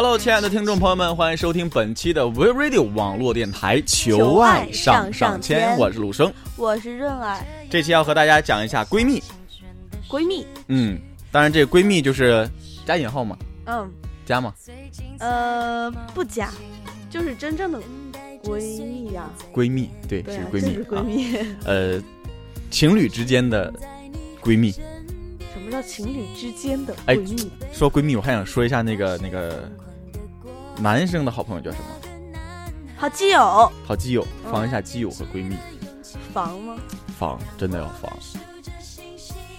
Hello，亲爱的听众朋友们，欢迎收听本期的 We Radio 网络电台《求爱上上签》，我是陆生，我是润儿。这期要和大家讲一下闺蜜。闺蜜，嗯，当然这闺蜜就是加引号嘛，嗯，加吗？呃，不加，就是真正的闺蜜呀。闺蜜，对，对是闺蜜，是闺蜜。啊呃，情侣之间的闺蜜。什么叫情侣之间的哎闺蜜？说闺蜜，我还想说一下那个那个男生的好朋友叫什么？好基友，好基友，嗯防一下基友和闺蜜，防吗？防真的要防。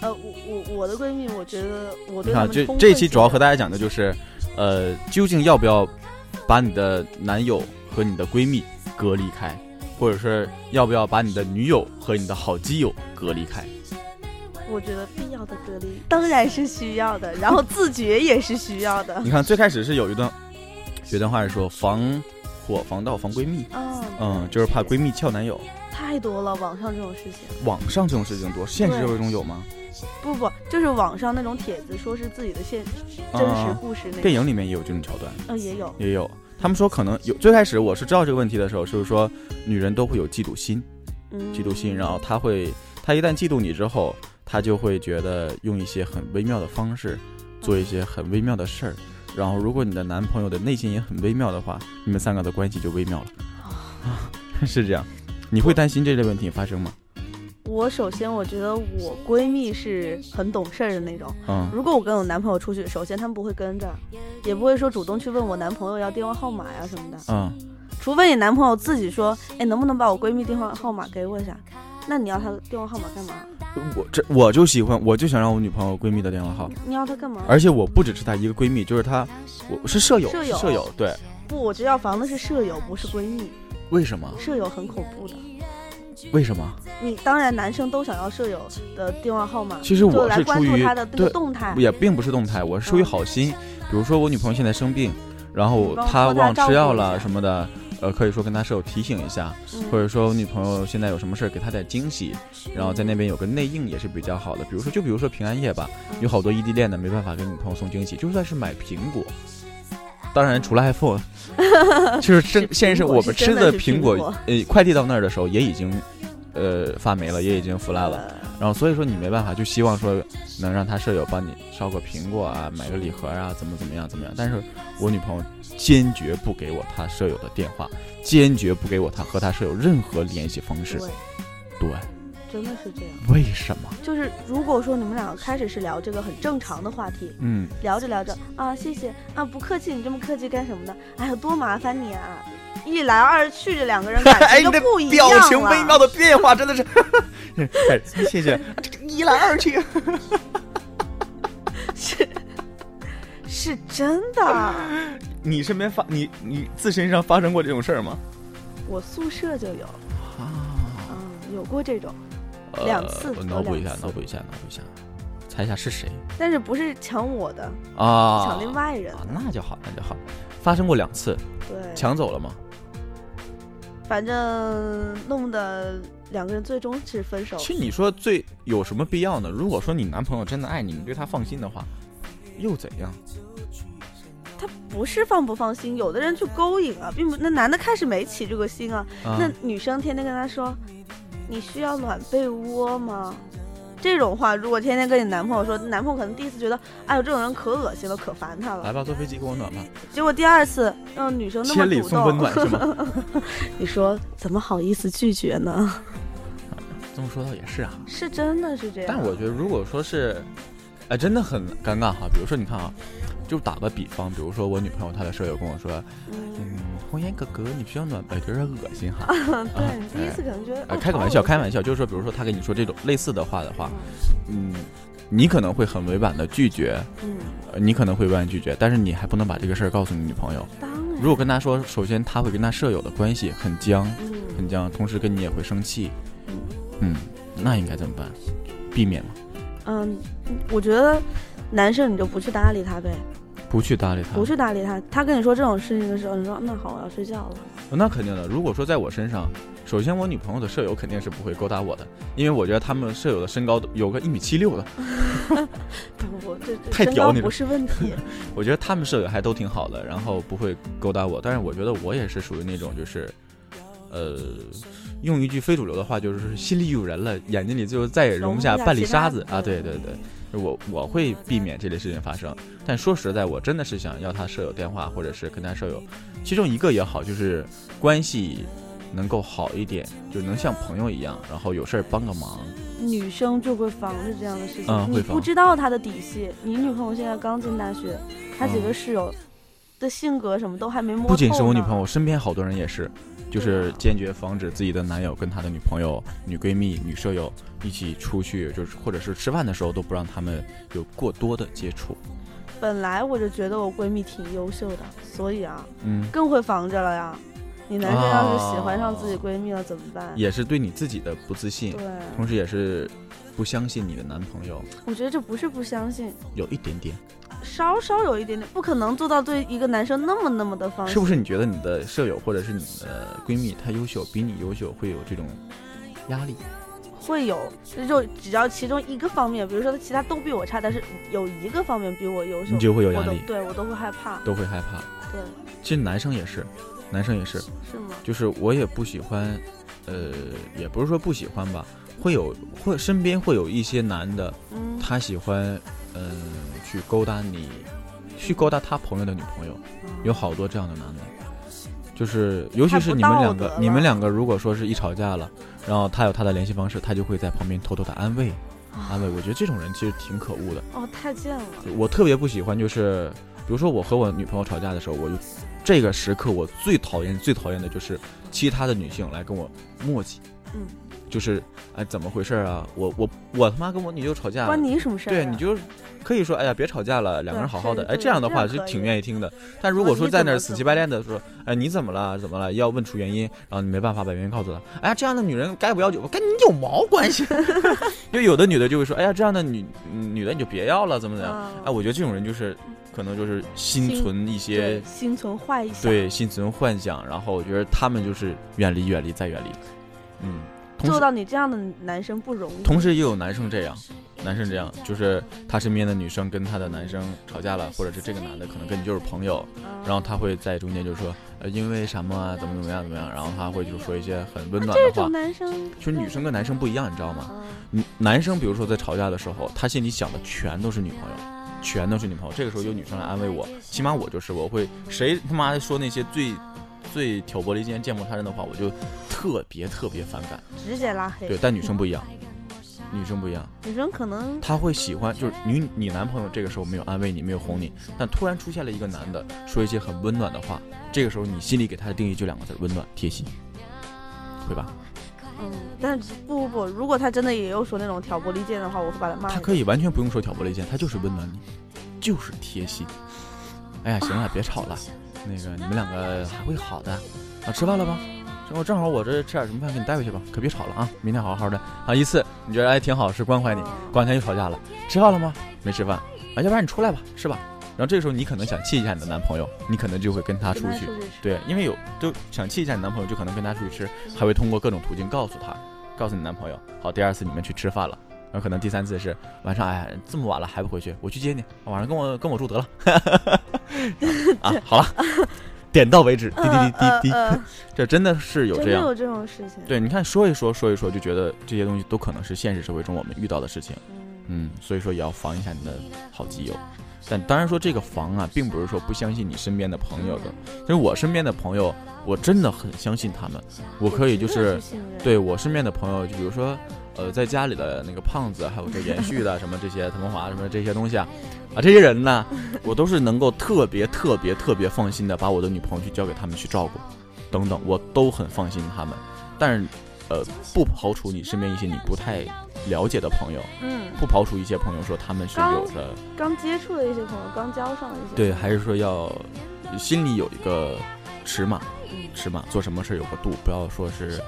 呃，我我我的闺蜜，我觉得我对你看，这这一期主要和大家讲的就是，呃，究竟要不要把你的男友和你的闺蜜隔离开，或者是要不要把你的女友和你的好基友隔离开？我觉得必要的隔离当然是需要的，然后自觉也是需要的。你看，最开始是有一段有一段话是说防火防盗防闺蜜，嗯嗯，就是怕闺蜜撬男友。太多了，网上这种事情。网上这种事情多，现实对社会中有吗？不不，就是网上那种帖子，说是自己的现真实啊故事那种。电影里面也有这种桥段，嗯，也有。也有。他们说可能有，最开始我是知道这个问题的时候，就是说女人都会有嫉妒心，嗯，嫉妒心，然后她会，她一旦嫉妒你之后，她就会觉得用一些很微妙的方式，做一些很微妙的事儿。然后，如果你的男朋友的内心也很微妙的话，你们三个的关系就微妙了。啊，是这样。你会担心这类问题发生吗？我首先我觉得我闺蜜是很懂事儿的那种。嗯如果我跟我男朋友出去，首先他们不会跟着，也不会说主动去问我男朋友要电话号码呀什么的，嗯，除非你男朋友自己说，哎，能不能把我闺蜜电话号码给我一下？那你要他的电话号码干嘛？我这我就喜欢，我就想让我女朋友闺蜜的电话号，你要她干嘛？而且我不只是她一个闺蜜，就是她，我是舍友，舍友舍友，对。不，我这要防的是舍友，不是闺蜜。为什么？舍友很恐怖的。为什么？你当然男生都想要舍友的电话号码，其实我是出于注他的动态。也并不是动态，我是出于好心。比如说我女朋友现在生病，然后她忘吃药了什么的，呃，可以说跟他舍友提醒一下，嗯或者说我女朋友现在有什么事儿给她点惊喜，然后在那边有个内应也是比较好的。比如说，就比如说平安夜吧，嗯有好多异地恋的没办法给女朋友送惊喜，就算是买苹果。当然，除了 iPhone，就是真是现实我们吃的苹果，呃，快递到那儿的时候也已经，呃，发霉了，也已经腐烂了。呃然后所以说你没办法，就希望说能让他舍友帮你捎个苹果啊，买个礼盒啊，怎么怎么样怎么样。但是我女朋友坚决不给我她舍友的电话，坚决不给我她和她舍友任何联系方式。对，对，真的是这样。为什么？就是如果说你们两个开始是聊这个很正常的话题，嗯，聊着聊着啊，谢谢啊，不客气，你这么客气干什么呢？哎呀，多麻烦你啊！一来二去，这两个人感 哎，你的觉就不一表情微妙。的变化真的是，哎谢谢。这个一来二去，是是真的，你身边发你你自身上发生过这种事儿吗？我宿舍就有，啊，嗯，有过这种，两次我脑补一下脑补一下，脑补一下，猜一下是谁但是不是抢我的，啊？抢另外人啊，那就好，那就好。发生过两次，对，抢走了吗？反正弄得两个人最终是分手。其实你说最有什么必要呢？如果说你男朋友真的爱你，你对他放心的话，又怎样？他不是放不放心，有的人去勾引啊，并不，那男的开始没起这个心啊，啊那女生天天跟他说，你需要暖被窝吗？这种话，如果天天跟你男朋友说，男朋友可能第一次觉得，哎呦，这种人可恶心了，可烦他了。来吧，坐飞机给我暖吧。结果第二次，让女生那么千里主动，送温暖是吗？你说怎么好意思拒绝呢？这么说倒也是啊。是真的是这样。但我觉得，如果说是，哎，真的很尴尬哈。比如说，你看啊，就打个比方，比如说我女朋友她的舍友跟我说，嗯，嗯，红颜哥哥，你需要暖被，有点恶心哈。对，你第一次可能觉得，哎，哦开个玩笑，开玩笑。就是说，比如说他跟你说这种类似的话的话，嗯嗯，你可能会很委婉的拒绝，嗯，呃你可能会委婉拒绝，但是你还不能把这个事儿告诉你女朋友。当然。如果跟他说，首先他会跟他舍友的关系很僵，嗯很僵，同时跟你也会生气，嗯嗯，那应该怎么办？避免吗？嗯，我觉得男生你就不去搭理他呗，不去搭理他，不去搭理他。他跟你说这种事情的时候，你说那好，我要睡觉了。那肯定的。如果说在我身上，首先我女朋友的舍友肯定是不会勾搭我的，因为我觉得他们舍友的身高有个一米七六的，太屌你了不是问题。我觉得他们舍友还都挺好的，然后不会勾搭我。但是我觉得我也是属于那种就是，呃，用一句非主流的话，就是心里有人了，眼睛里就再也容不下半粒沙子啊！对对对，就我我会避免这类事情发生。但说实在，我真的是想要他舍友电话，或者是跟他舍友其中一个也好，就是关系能够好一点，就能像朋友一样，然后有事儿帮个忙。女生就会防着这样的事情，你不知道他的底细。你女朋友现在刚进大学，她几个嗯室友的性格什么都还没摸透不仅是我女朋友，身边好多人也是，就是坚决防止自己的男友跟他的女朋友、女闺蜜、女舍友一起出去，就是或者是吃饭的时候都不让他们有过多的接触。本来我就觉得我闺蜜挺优秀的，所以啊，嗯，更会防着了呀。你男生要是喜欢上自己闺蜜了怎么办？也是对你自己的不自信，对，同时也是不相信你的男朋友，我觉得这不是不相信，有一点点。稍稍有一点点，不可能做到对一个男生那么那么的放心。是不是你觉得你的舍友或者是你的闺蜜她优秀，比你优秀，会有这种压力？会有，就只要其中一个方面，比如说他其他都比我差，但是有一个方面比我优秀，你就会有压力，对我都会害怕。都会害怕。对，其实男生也是，男生也是，是吗？就是我也不喜欢，呃，也不是说不喜欢吧，会有会身边会有一些男的，嗯，他喜欢，嗯、去勾搭你，去勾搭他朋友的女朋友，有好多这样的男的，就是尤其是你们两个你们两个如果说是一吵架了，然后他有他的联系方式，他就会在旁边偷偷的安慰啊。安慰。我觉得这种人其实挺可恶的，哦，太贱了。我特别不喜欢就是，比如说我和我女朋友吵架的时候，我就这个时刻我最讨厌最讨厌的就是其他的女性来跟我磨叽，嗯，就是哎怎么回事啊？我我我他妈跟我女友吵架，关你什么事儿、啊？对，你就可以说，哎呀，别吵架了，两个人好好的，哎，这样的话就挺愿意听的。但如果说在那儿死乞白赖的说，哎，你怎么了？怎么了？要问出原因，然后你没办法把原因告诉他，哎呀，这样的女人该不要就跟你有毛关系？因为有的女的就会说，哎呀，这样的女嗯女的你就别要了，怎么怎么样？啊哎，我觉得这种人就是可能就是心心存一些对心存幻想。对心存幻想，然后我觉得他们就是远离远离再远离，嗯，做到你这样的男生不容易。同时也有男生这样，男生这样，就是他身边的女生跟他的男生吵架了，或者是这个男的可能跟你就是朋友，啊，然后他会在中间就说，呃，因为什么啊，怎么怎么样怎么样，然后他会就是说一些很温暖的话这种。男生，其实女生跟男生不一样，你知道吗？男生比如说在吵架的时候，他心里想的全都是女朋友，全都是女朋友。这个时候有女生来安慰我，起码我就是我会谁他妈说那些最最挑拨离间、见不他人的话，我就特别特别反感。直接拉黑。对，但女生不一样，女生不一样。女生可能她会喜欢，就是你你男朋友这个时候没有安慰你，没有哄你，但突然出现了一个男的说一些很温暖的话，这个时候你心里给他的定义就两个字：温暖贴心，会吧？嗯，但是不不不，如果他真的也有说那种挑拨离间的话，我会把他骂。他可以完全不用说挑拨离间，他就是温暖你，就是贴心。哎呀，行了，别吵了，那个你们两个还会好的啊，吃饭了吧？我正好我这吃点什么饭给你带回去吧，可别吵了啊，明天好好的啊。一次你觉得哎挺好，是关怀你，嗯过两天又吵架了，吃饭了吗？没吃饭啊，要不然你出来吧，是吧？然后这个时候你可能想气一下你的男朋友，你可能就会跟他出去。对，因为有就想气一下你男朋友，就可能跟他出去吃，还会通过各种途径告诉他，告诉你男朋友，好，第二次你们去吃饭了。然后可能第三次是晚上，哎，这么晚了还不回去，我去接你，晚上跟我跟我住得了。啊，好了，点到为止，滴滴滴滴滴，这真的是有这样。有这种事情。对，你看说一说说一说，就觉得这些东西都可能是现实社会中我们遇到的事情。嗯，嗯，所以说也要防一下你的好基友。但当然说这个防啊，并不是说不相信你身边的朋友的。其实我身边的朋友，我真的很相信他们。我可以就是对我身边的朋友，就比如说，呃，在家里的那个胖子，还有这延续的什么这些滕文华什么这些东西啊，啊，这些人呢，我都是能够特别特别特别放心的把我的女朋友去交给他们去照顾，等等，我都很放心他们。但是，呃，不刨除你身边一些你不太了解的朋友，嗯，不刨除一些朋友说他们是有着刚接触的一些朋友，刚交上的一些对，还是说要心里有一个尺码，嗯尺码，做什么事有个度，不要说是。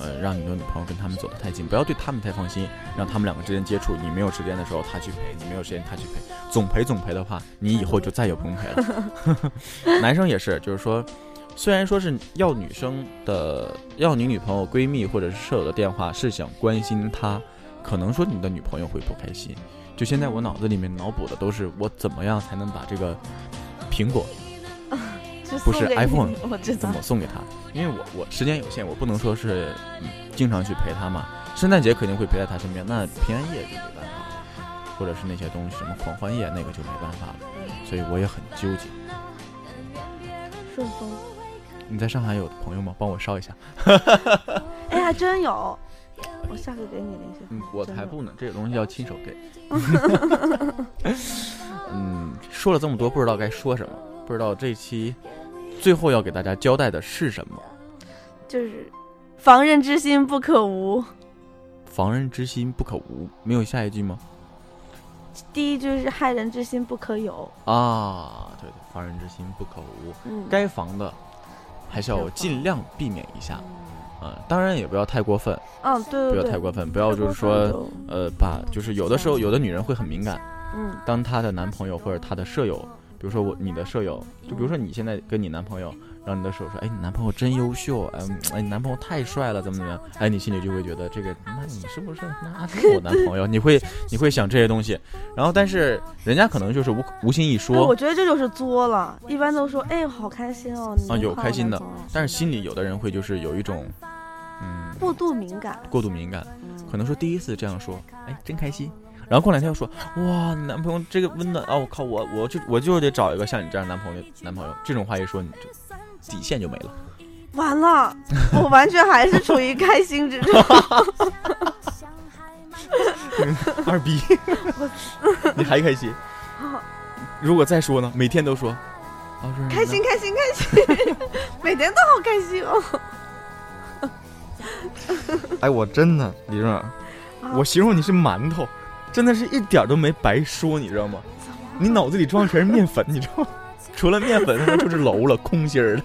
呃，让你的女朋友跟他们走得太近，不要对他们太放心，让他们两个之间接触。你没有时间的时候，他去陪；你没有时间，他去陪。总陪总陪的话，你以后就再也不用陪了。男生也是，就是说，虽然说是要女生的，要你女朋友、闺蜜或者是舍友的电话，是想关心她，可能说你的女朋友会不开心。就现在我脑子里面脑补的都是我怎么样才能把这个苹果不是 iPhone 怎么送给他，因为我我时间有限，我不能说是嗯经常去陪他嘛。圣诞节肯定会陪在他身边，那平安夜就没办法，或者是那些东西什么狂欢夜那个就没办法了，所以我也很纠结。顺丰。你在上海有朋友吗？帮我捎一下。哎，呀真有，我下次给你联系。嗯，我才不呢，这个东西要亲手给。嗯，说了这么多，不知道该说什么，不知道这期最后要给大家交代的是什么？就是防人之心不可无。防人之心不可无，没有下一句吗？第一句是害人之心不可有啊，对对，防人之心不可无。嗯，该防的。还是要尽量避免一下，嗯，当然也不要太过分，嗯，对，不要太过分，不要就是说，呃，把就是有的时候有的女人会很敏感，嗯，当她的男朋友或者她的舍友，比如说我你的舍友，就比如说你现在跟你男朋友。然后你的舍友说，哎，你男朋友真优秀，哎，哎，你男朋友太帅了，怎么怎么样？哎，你心里就会觉得这个，那你是不是那是我男朋友？你会你会想这些东西，然后但是人家可能就是无无心一说。我觉得这就是作了，一般都说，哎，好开心哦。啊，有开心的，但是心里有的人会就是有一种，嗯，过度敏感，过度敏感，可能说第一次这样说，哎，真开心，然后过两天又说，哇，你男朋友这个温暖啊，我靠，我我就我就得找一个像你这样男朋友男朋友，这种话一说你就。底线就没了，完了，我完全还是处于开心之中。二逼，你还开心？如果再说呢？每天都说，开心开心开心，每天都好开心哦。哎，我真的，李润，我形容你是馒头，真的是一点都没白说，你知道吗？你脑子里装的全是面粉，你知道吗？除了面粉，他妈就是楼了，空心儿的。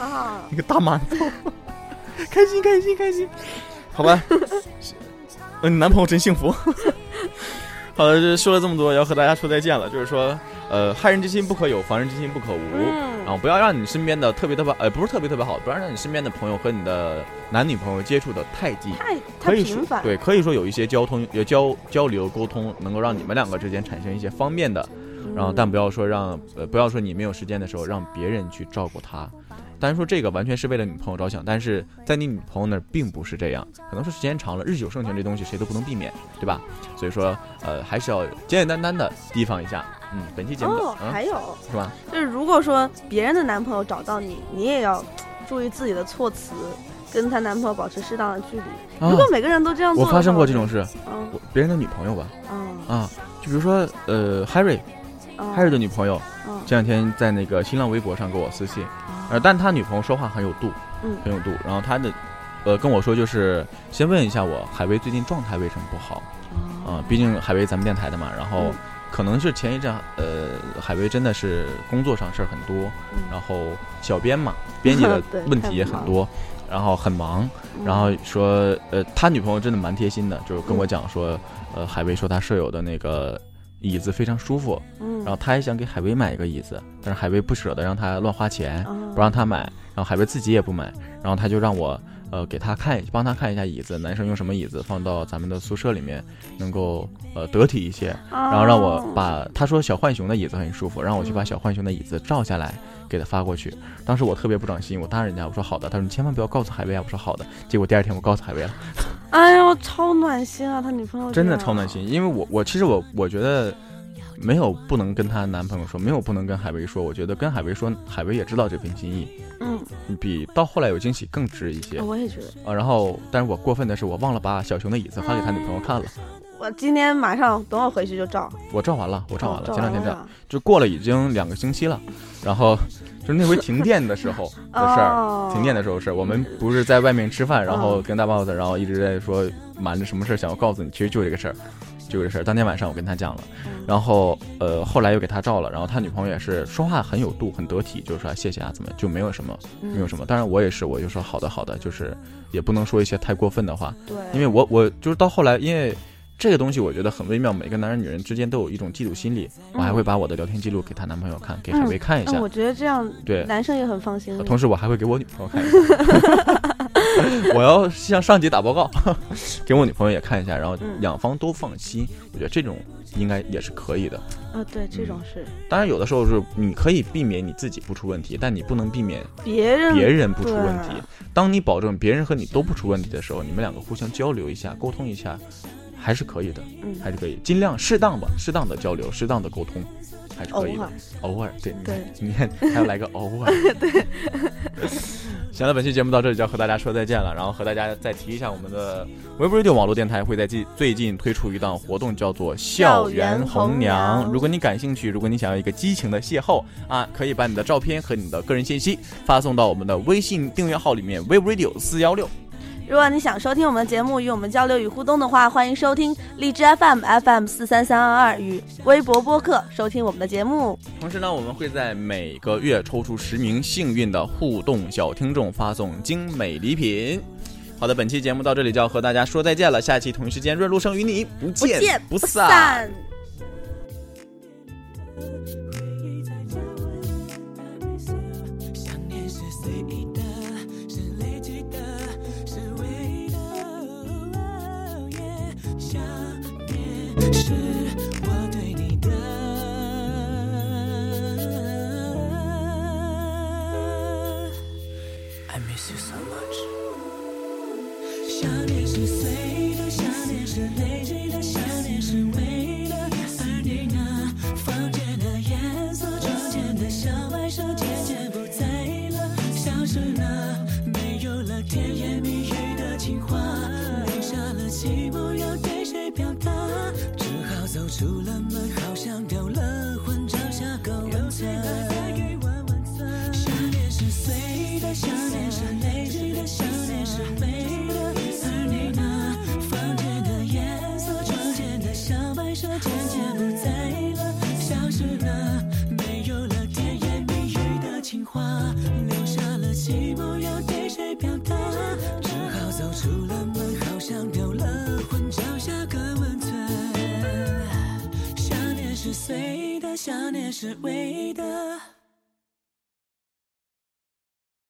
啊！一个大馒头，开心开心开心，好吧。嗯，你男朋友真幸福。好了，说了这么多，要和大家说再见了。就是说，呃，害人之心不可有，防人之心不可无。然后不要让你身边的特别特别，呃，不是特别特别好，不要让你身边的朋友和你的男女朋友接触的太近，太太频繁对，可以说有一些交通、交交流、沟通，能够让你们两个之间产生一些方便的。然后，但不要说让呃，不要说你没有时间的时候让别人去照顾他。当然说这个完全是为了女朋友着想，但是在你女朋友那儿并不是这样。可能是时间长了，日久生情这东西谁都不能避免，对吧？所以说，呃，还是要简简单单的提防一下。嗯，本期节目哦，还有是吧？就是如果说别人的男朋友找到你，你也要注意自己的措辞，跟她男朋友保持适当的距离。如果每个人都这样做，我发生过这种事，嗯，别人的女朋友吧，嗯啊，就比如说呃，Harry。海瑞的女朋友这两天在那个新浪微博上给我私信，呃，但他女朋友说话很有度，嗯，很有度。然后他的，呃，跟我说就是先问一下我海威最近状态为什么不好，啊，毕竟海威咱们电台的嘛。然后可能是前一阵，呃，海威真的是工作上事儿很多，然后小编嘛，编辑的 问题也很多，然后很忙。然后说，呃，他女朋友真的蛮贴心的，就是跟我讲说，呃，海威说他舍友的那个。椅子非常舒服，嗯，然后他还想给海威买一个椅子，但是海威不舍得让他乱花钱，不让他买，然后海威自己也不买，然后他就让我，呃，给他看，帮他看一下椅子，男生用什么椅子放到咱们的宿舍里面能够呃得体一些，然后让我把他说小浣熊的椅子很舒服，让我去把小浣熊的椅子照下来给他发过去。当时我特别不长心，我答应人家，我说好的，他说你千万不要告诉海威啊，我说好的，结果第二天我告诉海威了。哎呦，超暖心啊！他女朋友真的超暖心，因为我我其实我我觉得没有不能跟她男朋友说，没有不能跟海威说。我觉得跟海威说，海威也知道这份心意，嗯，比到后来有惊喜更值一些。我也觉得啊。然后，但是我过分的是，我忘了把小熊的椅子发给他女朋友看了。我今天马上等我回去就照。我照完了，我照完了，前两天照，就过了已经两个星期了。然后。就是那回停电的时候的事儿，停电的时候的事儿。我们不是在外面吃饭，然后跟大 boss，然后一直在说瞒着什么事儿想要告诉你，其实就这个事儿，就这事儿。当天晚上我跟他讲了，然后呃后来又给他照了，然后他女朋友也是说话很有度，很得体，就是说谢谢啊，怎么就没有什么，没有什么。当然我也是，我就说好的好的，就是也不能说一些太过分的话，对，因为我我就是到后来，因为这个东西我觉得很微妙，每个男人女人之间都有一种嫉妒心理。我还会把我的聊天记录给她男朋友看，给海威看一下。嗯，我觉得这样对男生也很放心。同时，我还会给我女朋友看一下。我要向上级打报告，给我女朋友也看一下，然后两方都放心。我觉得这种应该也是可以的。啊，对，这种是。当然，有的时候是你可以避免你自己不出问题，但你不能避免别人别人不出问题。当你保证别人和你都不出问题的时候，你们两个互相交流一下，沟通一下，还是可以的。嗯，还是可以，尽量适当吧，适当的交流，适当的沟通。还是可以的，偶尔对对，你看还要来个偶尔 对。行了，本期节目到这里就要和大家说再见了，然后和大家再提一下我们的 Web Radio 网络电台会在近最近推出一档活动，叫做校园红娘。如果你感兴趣，如果你想要一个激情的邂逅啊，可以把你的照片和你的个人信息发送到我们的微信订阅号里面，Web Radio 四幺六。如果你想收听我们的节目，与我们交流与互动的话，欢迎收听荔枝 FM FM 四三三二二与微博播客收听我们的节目。同时呢，我们会在每个月抽出十名幸运的互动小听众，发送精美礼品。好的，本期节目到这里就要和大家说再见了，下期同一时间润路生与你不见不散。是碎的，想念是唯一的。